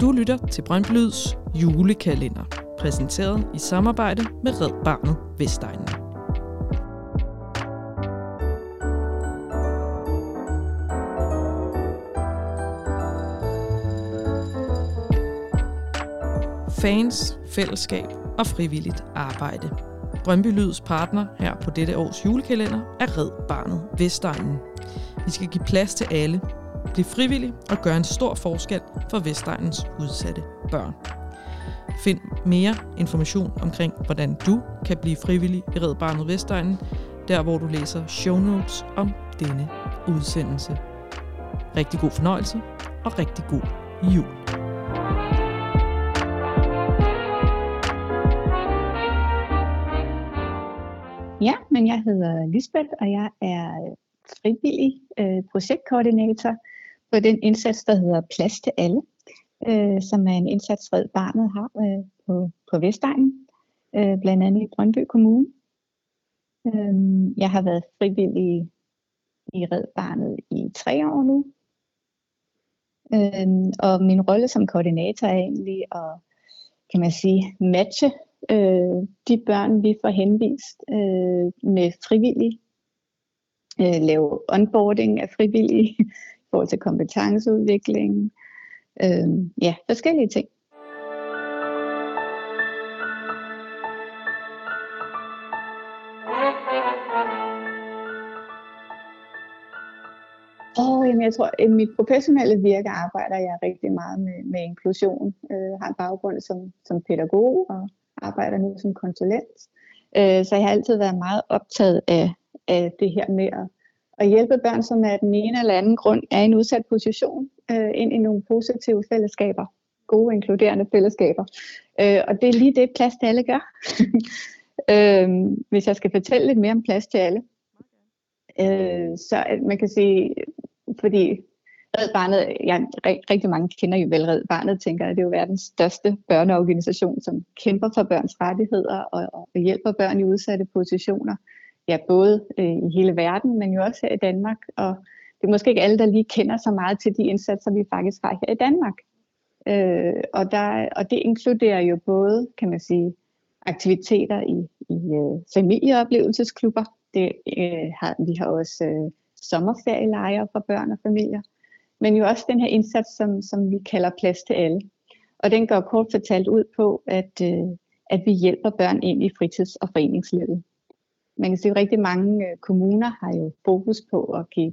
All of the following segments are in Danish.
Du lytter til Brøndby Lyds julekalender, præsenteret i samarbejde med Red Barnet Vestegnen. Fans, fællesskab og frivilligt arbejde. Brøndby Lyds partner her på dette års julekalender er Red Barnet Vestegnen. Vi skal give plads til alle, Bliv frivillig og gør en stor forskel for Vestegnens udsatte børn. Find mere information omkring, hvordan du kan blive frivillig i Red Barnet Vestegnen, der hvor du læser show notes om denne udsendelse. Rigtig god fornøjelse og rigtig god jul. Ja, men jeg hedder Lisbeth, og jeg er frivillig øh, projektkoordinator på den indsats, der hedder Plads til alle, øh, som er en indsats, Red Barnet har øh, på, på Vestegnen, øh, blandt andet i Brøndby Kommune. Øh, jeg har været frivillig i Red Barnet i tre år nu, øh, og min rolle som koordinator er egentlig at, kan man sige, matche øh, de børn, vi får henvist øh, med frivillige, øh, lave onboarding af frivillige i forhold til kompetenceudvikling, øh, ja, forskellige ting. Jamen jeg tror, i mit professionelle virke arbejder jeg rigtig meget med, med inklusion. Jeg øh, har en baggrund som, som pædagog og arbejder nu som konsulent. Øh, så jeg har altid været meget optaget af, af det her med at, at hjælpe børn, som af den ene eller anden grund er i en udsat position, øh, ind i nogle positive fællesskaber. Gode, inkluderende fællesskaber. Øh, og det er lige det, plads til alle gør. øh, hvis jeg skal fortælle lidt mere om plads til alle. Øh, så at man kan sige, fordi Red Barnet, ja, rigtig mange kender jo vel Red Barnet, tænker jeg, det er jo verdens største børneorganisation, som kæmper for børns rettigheder og, og hjælper børn i udsatte positioner. Ja, både øh, i hele verden, men jo også her i Danmark. Og det er måske ikke alle, der lige kender så meget til de indsatser, vi faktisk har her i Danmark. Øh, og, der, og det inkluderer jo både, kan man sige, aktiviteter i, i øh, familieoplevelsesklubber. Det, øh, har, vi har også øh, sommerferielejre for børn og familier men jo også den her indsats, som, som vi kalder plads til alle. Og den går kort fortalt ud på, at, øh, at vi hjælper børn ind i fritids- og foreningslivet. Man kan sige, at rigtig mange øh, kommuner har jo fokus på at give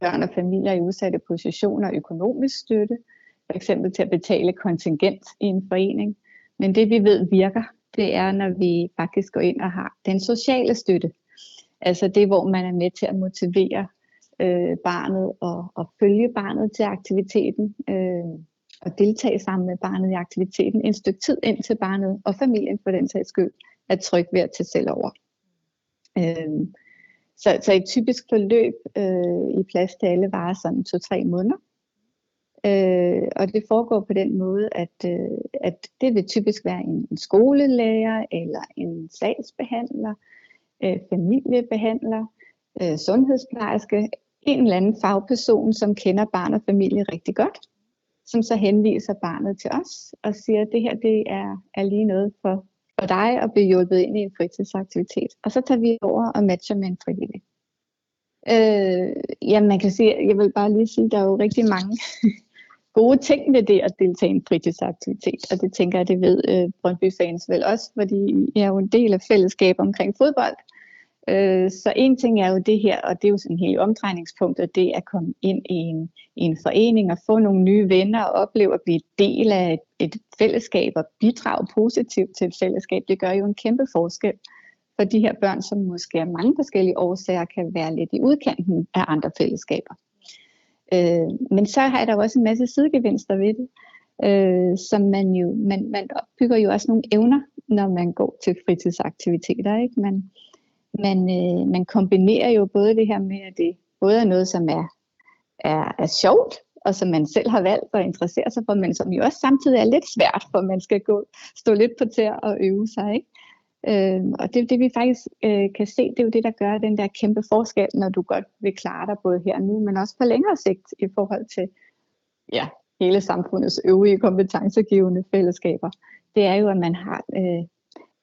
børn og familier i udsatte positioner økonomisk støtte, for eksempel til at betale kontingent i en forening. Men det vi ved virker, det er, når vi faktisk går ind og har den sociale støtte. Altså det, hvor man er med til at motivere øh, barnet og, og følge barnet til aktiviteten øh, og deltage sammen med barnet i aktiviteten en stykke tid indtil barnet og familien for den sags skyld er tryg ved at tage selv over. Øh, så, så et typisk forløb øh, i plads til alle varer sådan to-tre måneder. Øh, og det foregår på den måde, at, øh, at det vil typisk være en, en skolelærer eller en sagsbehandler, øh, familiebehandler, øh, sundhedsplejerske en eller anden fagperson, som kender barn og familie rigtig godt, som så henviser barnet til os og siger, at det her det er, er lige noget for, for dig at blive hjulpet ind i en fritidsaktivitet. Og så tager vi over og matcher med en frivillig. Øh, ja, man kan sige, jeg vil bare lige sige, at der er jo rigtig mange gode ting ved det at deltage i en fritidsaktivitet, og det tænker jeg, det ved øh, Brøndby-fans vel også, fordi jeg er jo en del af fællesskab omkring fodbold, Øh, Øh, så en ting er jo det her, og det er jo sådan helt omdrejningspunktet, det at komme ind i en, i en forening og få nogle nye venner og opleve at blive del af et, et fællesskab og bidrage positivt til et fællesskab. Det gør jo en kæmpe forskel for de her børn, som måske af mange forskellige årsager kan være lidt i udkanten af andre fællesskaber. Øh, men så har der jo også en masse sidegevinster ved det, øh, som man jo, man, man opbygger jo også nogle evner, når man går til fritidsaktiviteter. Ikke? Man, man, øh, man kombinerer jo både det her med, at det både er noget, som er, er, er sjovt, og som man selv har valgt at interessere sig for, men som jo også samtidig er lidt svært, for man skal gå, stå lidt på tæer og øve sig. Ikke? Øh, og det, det vi faktisk øh, kan se, det er jo det, der gør den der kæmpe forskel, når du godt vil klare dig både her og nu, men også på længere sigt i forhold til ja, hele samfundets øvrige kompetencegivende fællesskaber, det er jo, at man har, øh,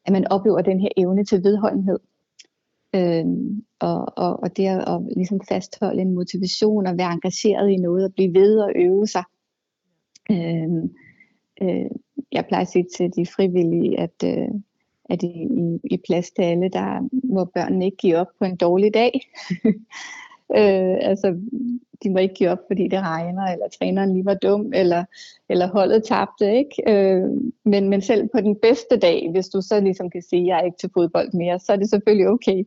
at man oplever den her evne til vedholdenhed. Øh, og, og, og det at, at ligesom fastholde en motivation og være engageret i noget og blive ved og øve sig. Øh, øh, jeg plejer at sige til de frivillige, at, øh, at i, i, i plads til alle, der må børnene ikke give op på en dårlig dag. øh, altså, de må ikke give op, fordi det regner, eller træneren lige var dum, eller, eller holdet tabte. Ikke? Øh, men, men selv på den bedste dag, hvis du så ligesom kan sige, at jeg er ikke til fodbold mere, så er det selvfølgelig okay,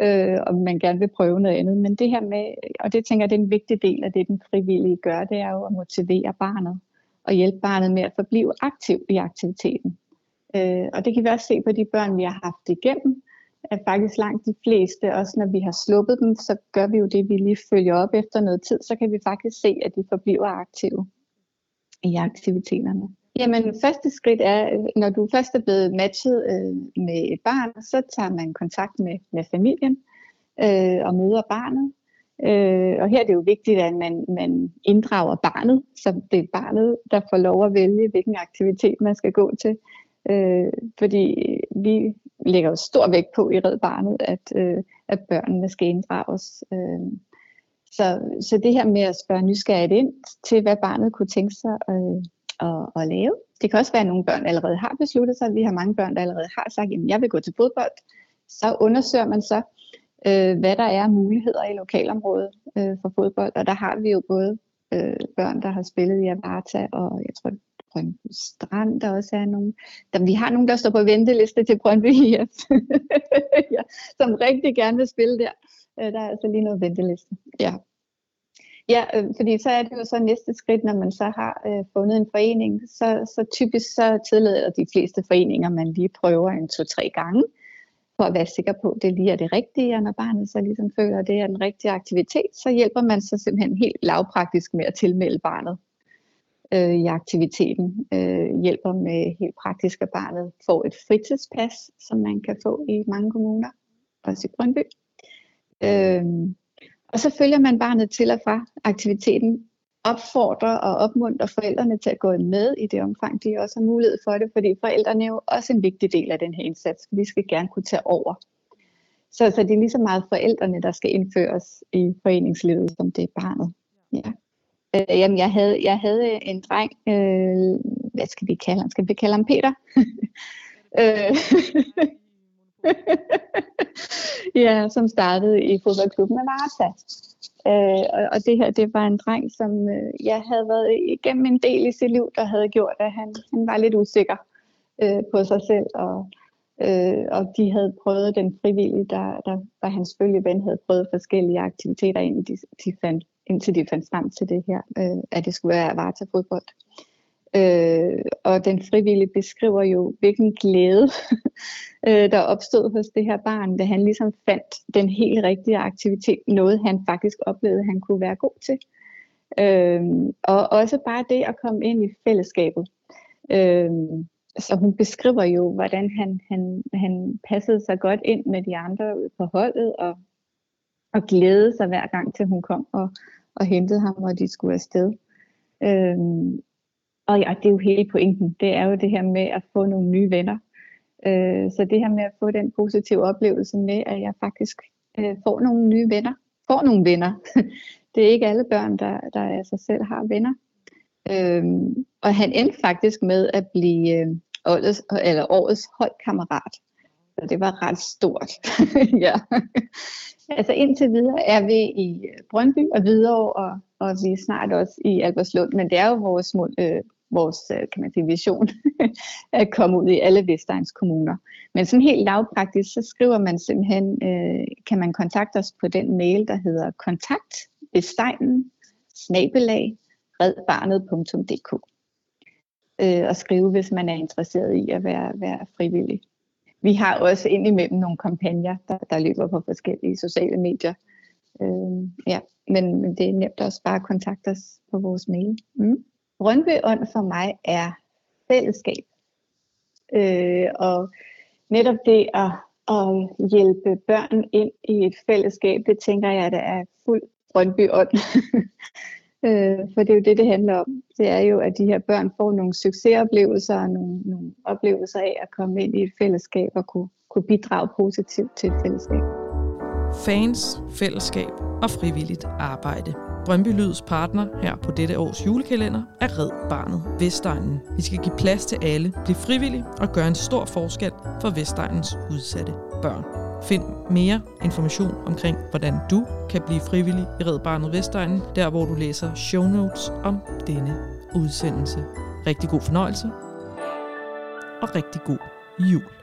øh, og man gerne vil prøve noget andet. Men det her med, og det tænker jeg, det er en vigtig del af det, den frivillige gør, det er jo at motivere barnet, og hjælpe barnet med at forblive aktiv i aktiviteten. Øh, og det kan vi også se på de børn, vi har haft igennem, at faktisk langt de fleste, også når vi har sluppet dem, så gør vi jo det, vi lige følger op efter noget tid, så kan vi faktisk se, at de forbliver aktive i aktiviteterne. Jamen, første skridt er, når du først er blevet matchet øh, med et barn, så tager man kontakt med, med familien øh, og møder barnet. Øh, og her er det jo vigtigt, at man, man inddrager barnet, så det er barnet, der får lov at vælge, hvilken aktivitet man skal gå til. Øh, fordi vi lægger jo stor vægt på i Red Barnet, at, øh, at børnene skal inddrages. Øh, så, så det her med at spørge nysgerrigt ind til, hvad barnet kunne tænke sig øh, at, at lave. Det kan også være, at nogle børn allerede har besluttet sig. Vi har mange børn, der allerede har sagt, at jeg vil gå til fodbold. Så undersøger man så, øh, hvad der er muligheder i lokalområdet øh, for fodbold. Og der har vi jo både øh, børn, der har spillet i Avarta, og jeg tror, Brøndby Strand, der også er nogen. Der, vi har nogen, der står på venteliste til Brøndby IF, ja, som rigtig gerne vil spille der. Øh, der er altså lige noget venteliste. Ja. Ja, øh, fordi så er det jo så næste skridt, når man så har øh, fundet en forening, så, så typisk så tillader de fleste foreninger, man lige prøver en to-tre gange, for at være sikker på, at det lige er det rigtige, og når barnet så ligesom føler, at det er den rigtige aktivitet, så hjælper man så simpelthen helt lavpraktisk med at tilmelde barnet øh, i aktiviteten. Øh, hjælper med helt praktisk, at barnet får et fritidspas, som man kan få i mange kommuner, også i Brøndby. Øh, og så følger man barnet til og fra aktiviteten, opfordrer og opmuntrer forældrene til at gå med i det omfang, de også har mulighed for det, fordi forældrene er jo også en vigtig del af den her indsats. Vi skal gerne kunne tage over. Så, så det er lige så meget forældrene, der skal indføres i foreningslivet, som det er barnet. Ja. Øh, jamen, jeg havde, jeg havde øh, en dreng, øh, hvad skal vi kalde ham? Skal vi kalde ham Peter? øh, ja, som startede i fodboldklubben med Varta. Øh, og, og det her, det var en dreng, som øh, jeg havde været igennem en del i sit liv, der havde gjort, at han, han var lidt usikker øh, på sig selv, og, øh, og de havde prøvet den frivillige, der, der var hans følgeven, havde prøvet forskellige aktiviteter, inden de, de fandt indtil de fandt frem til det her, øh, at det skulle være Varta fodbold. Øh, og den frivillige beskriver jo, hvilken glæde, øh, der opstod hos det her barn, da han ligesom fandt den helt rigtige aktivitet, noget han faktisk oplevede, han kunne være god til. Øh, og også bare det at komme ind i fællesskabet. Øh, så hun beskriver jo, hvordan han, han, han passede sig godt ind med de andre på holdet, og, og glædede sig hver gang til hun kom og, og hentede ham, og de skulle afsted. Øhm, og ja, det er jo hele pointen. Det er jo det her med at få nogle nye venner. Øh, så det her med at få den positive oplevelse med, at jeg faktisk øh, får nogle nye venner. Får nogle venner. det er ikke alle børn, der, der af sig selv har venner. Øhm, og han endte faktisk med at blive øh, årets, eller årets holdkammerat. Så det var ret stort. ja. Altså indtil videre er vi i øh, Brøndby og videre og, og vi er snart også i Albertslund, men det er jo vores, mål, øh, vores øh, kan man sige, vision at komme ud i alle Vestegns kommuner. Men sådan helt lavpraktisk, så skriver man simpelthen, øh, kan man kontakte os på den mail, der hedder kontakt vestegnen snabelag redbarnet.dk øh, og skrive, hvis man er interesseret i at være, være frivillig vi har også indimellem nogle kampagner, der, der løber på forskellige sociale medier. Øh, ja, men, men det er nemt også bare at kontakte os på vores mail. Mm. Brøndby Ånd for mig er fællesskab. Øh, og netop det at, at hjælpe børn ind i et fællesskab, det tænker jeg, der er fuld Brøndby Ånd. Øh, for det er jo det, det handler om. Det er jo, at de her børn får nogle succesoplevelser og nogle, nogle oplevelser af at komme ind i et fællesskab og kunne, kunne bidrage positivt til et fællesskab. Fans, fællesskab og frivilligt arbejde. Brøndby Lyds partner her på dette års julekalender er Red Barnet Vestegnen. Vi skal give plads til alle, blive frivillige og gøre en stor forskel for Vestegnens udsatte børn. Find mere information omkring, hvordan du kan blive frivillig i Red Barnet Vestegnen, der hvor du læser show notes om denne udsendelse. Rigtig god fornøjelse og rigtig god jul.